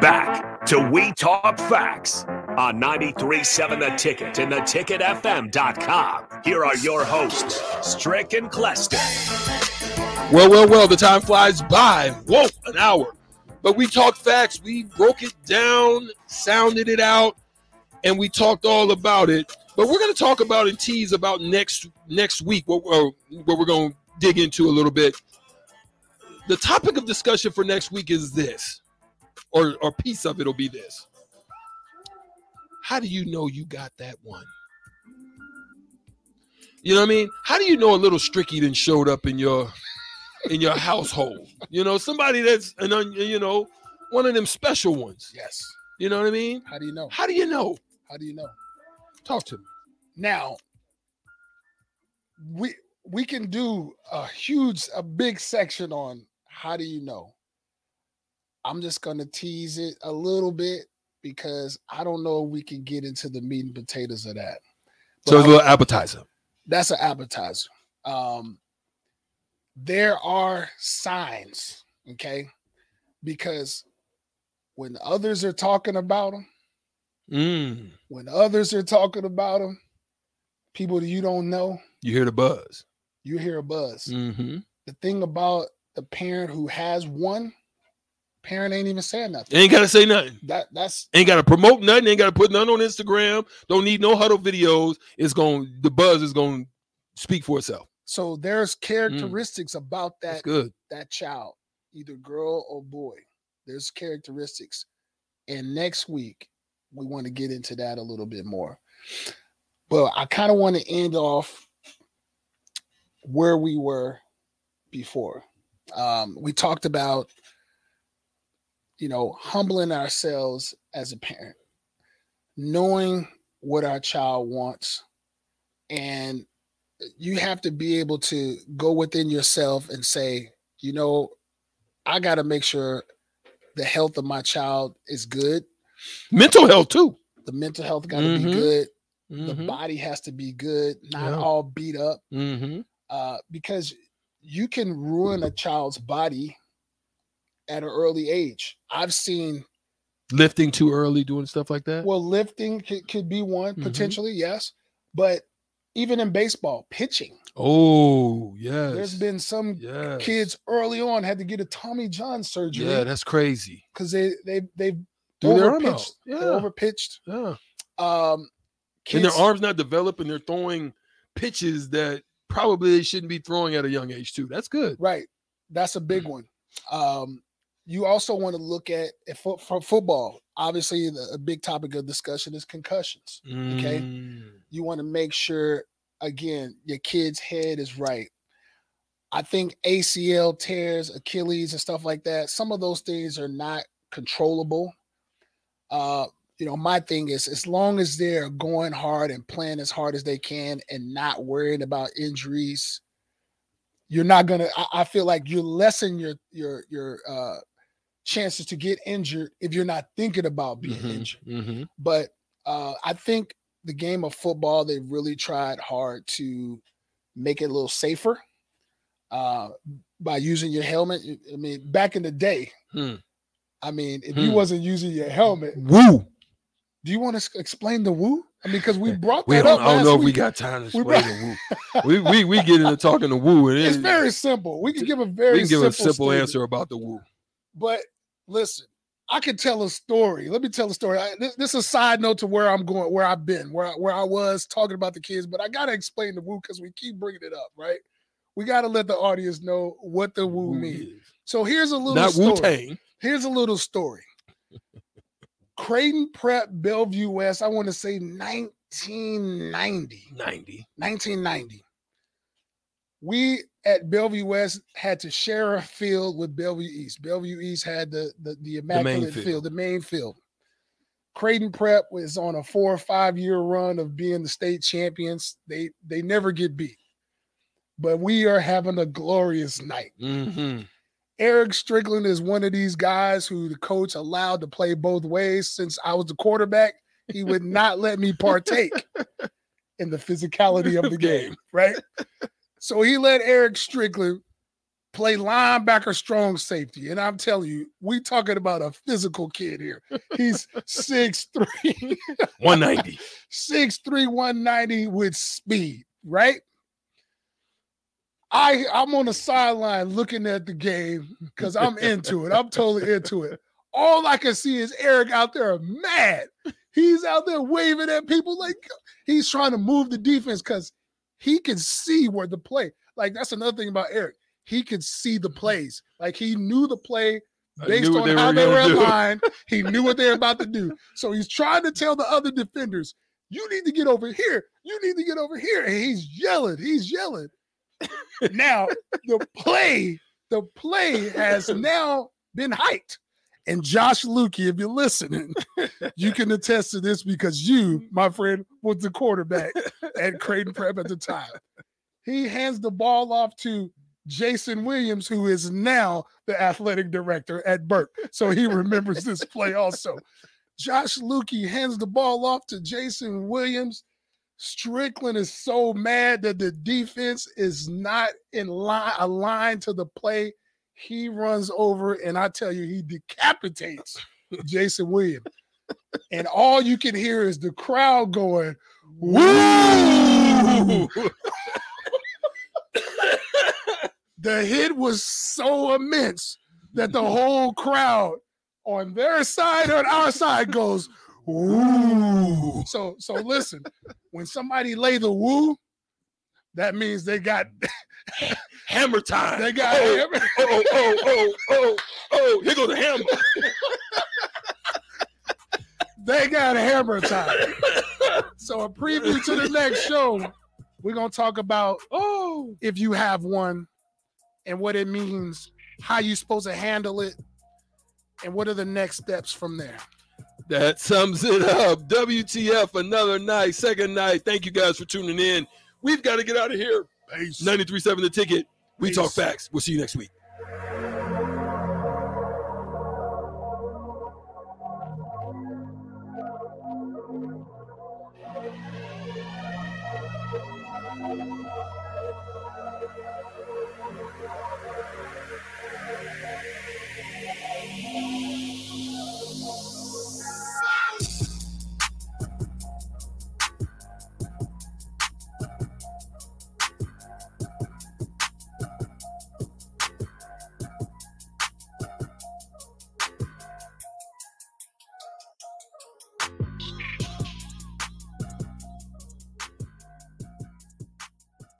Back to We Talk Facts on 93.7 The Ticket and theticketfm.com. Here are your hosts, Strick and Clester. Well, well, well, the time flies by. Whoa, an hour. But we talked facts. We broke it down, sounded it out, and we talked all about it. But we're going to talk about and tease about next next week, what, uh, what we're going to dig into a little bit. The topic of discussion for next week is this, or or piece of it will be this. How do you know you got that one? You know what I mean? How do you know a little Stricky then showed up in your in your household? You know, somebody that's an un, you know one of them special ones. Yes. You know what I mean? How do you know? How do you know? How do you know? Talk to me. Now, we we can do a huge, a big section on how do you know. I'm just gonna tease it a little bit because I don't know if we can get into the meat and potatoes of that. But So it's a little appetizer. that's an appetizer. Um, there are signs, okay, because when others are talking about them, Mm. when others are talking about them, people that you don't know, You hear the buzz. you hear a buzz. Mm-hmm. The thing about the parent who has one, parent ain't even saying nothing. Ain't gotta say nothing. That that's Ain't gotta promote nothing. Ain't gotta put nothing on Instagram. Don't need no Hudl videos. It's going the buzz is going to speak for itself. so there's characteristics about Mm. That's that good. that child, either girl or boy. There's characteristics. And next week, we want to get into that a little bit more. But I kind of want to end off where we were before. Um, we talked about, you know, humbling ourselves as a parent, knowing what our child wants, and you have to be able to go within yourself and say, you know, I got to make sure the health of my child is good. Mental health too. The mental health got to Mhm. be good. The Mm-hmm. body has to be good, not Yeah. all beat up. Mm-hmm. Uh, because you can ruin a child's body at an early age. I've seen, Lifting too early, doing stuff like that. well, lifting could, could be one Mhm. potentially, yes. But even in baseball, pitching, oh yes. there's been some yes. kids early on had to get a Tommy John surgery. Yeah, that's crazy. because they they they've Threw their overpitched. Yeah. They overpitched. Yeah. Um, and their arms not developed and they're throwing pitches that probably they shouldn't be throwing at a young age too. That's good. right. That's a big Mm. one. Um, you also want to look at for football. Obviously, the, a big topic of discussion is concussions. Okay. Mm. You want to make sure again your kid's head is right. I think ACL tears, Achilles, and stuff like that. Some of those things are not controllable. Uh, you know, my thing is as long as they're going hard and playing as hard as they can and not worrying about injuries, you're not gonna. I, I feel like you lessen your your your uh chances to get injured if you're not thinking about being Mhm, injured. mhm. But uh, I think the game of football, they really tried hard to make it a little safer uh, by using your helmet. I mean, back in the day, Hmm. I mean, if you Hmm. wasn't using your helmet, Woo. Do you want to explain the woo? I mean, because we brought We that up. I don't know if we got time to explain the woo. We, we we get into talking the woo and It's it- very simple. We can give a very we can give a simple simple answer about the woo. But listen, I could tell a story. Let me tell a story. I, this, this is a side note to where I'm going, where I've been, where I, where I was talking about the kids. But I gotta explain the woo because we keep bringing it up, right? We gotta let the audience know what the woo, means. is. So here's a little Not story. Wu Tang. Here's a little story. Creighton Prep, Bellevue West. I want to say 1990. 90. 1990. We at Bellevue West had to share a field with Bellevue East. Bellevue East had the the, the immaculate field. field. the main field. Creighton Prep was on a four or five year run of being the state champions. They they never get beat, but we are having a glorious night. Mm-hmm. Eric Strickland is one of these guys who the coach allowed to play both ways. Since I was the quarterback, he would not let me partake in the physicality of the game, right? So he let Eric Strickland play linebacker, strong safety. And I'm telling you, we talking about a physical kid here. He's 6'3, 190. 6'3, 190 with speed, right? I I'm on the sideline looking at the game because I'm into it. I'm totally into it. All I can see is Eric out there mad. He's out there waving at people like he's trying to move the defense because he can see where the play. Like that's another thing about Eric. He could see the plays. Like he knew the play based on they how were they were aligned. He knew what they were about to do. So he's trying to tell the other defenders, "You need to get over here. You need to get over here." And he's yelling. He's yelling. Now the play, the play has now been hiked. And Josh Lukey, if you're listening, you can attest to this because you, my friend, was the quarterback at Creighton Prep at the time. He hands the ball off to Jason Williams, who is now the athletic director at Burke. So he remembers this play also. Josh Lukey hands the ball off to Jason Williams. Strickland is so mad that the defense is not in line aligned to the play. He runs over, and I tell you, he decapitates Jason Williams. And all you can hear is the crowd going, Woo! the hit was so immense that the whole crowd on their side on our side goes, Woo. So so listen, when somebody lay the woo, that means they got Hammer time. they got oh, oh, oh, oh, oh, oh, oh, here goes the hammer. they got hammer time. So a preview to the next show, we're gonna talk about Oh, if you have one and what it means, how you supposed to handle it, and what are the next steps from there. That sums it up. WTF, another night, second night. Thank you guys for tuning in. We've got to get out of here. Peace. 93.7 The Ticket. We Peace. talk facts. We'll see you next week.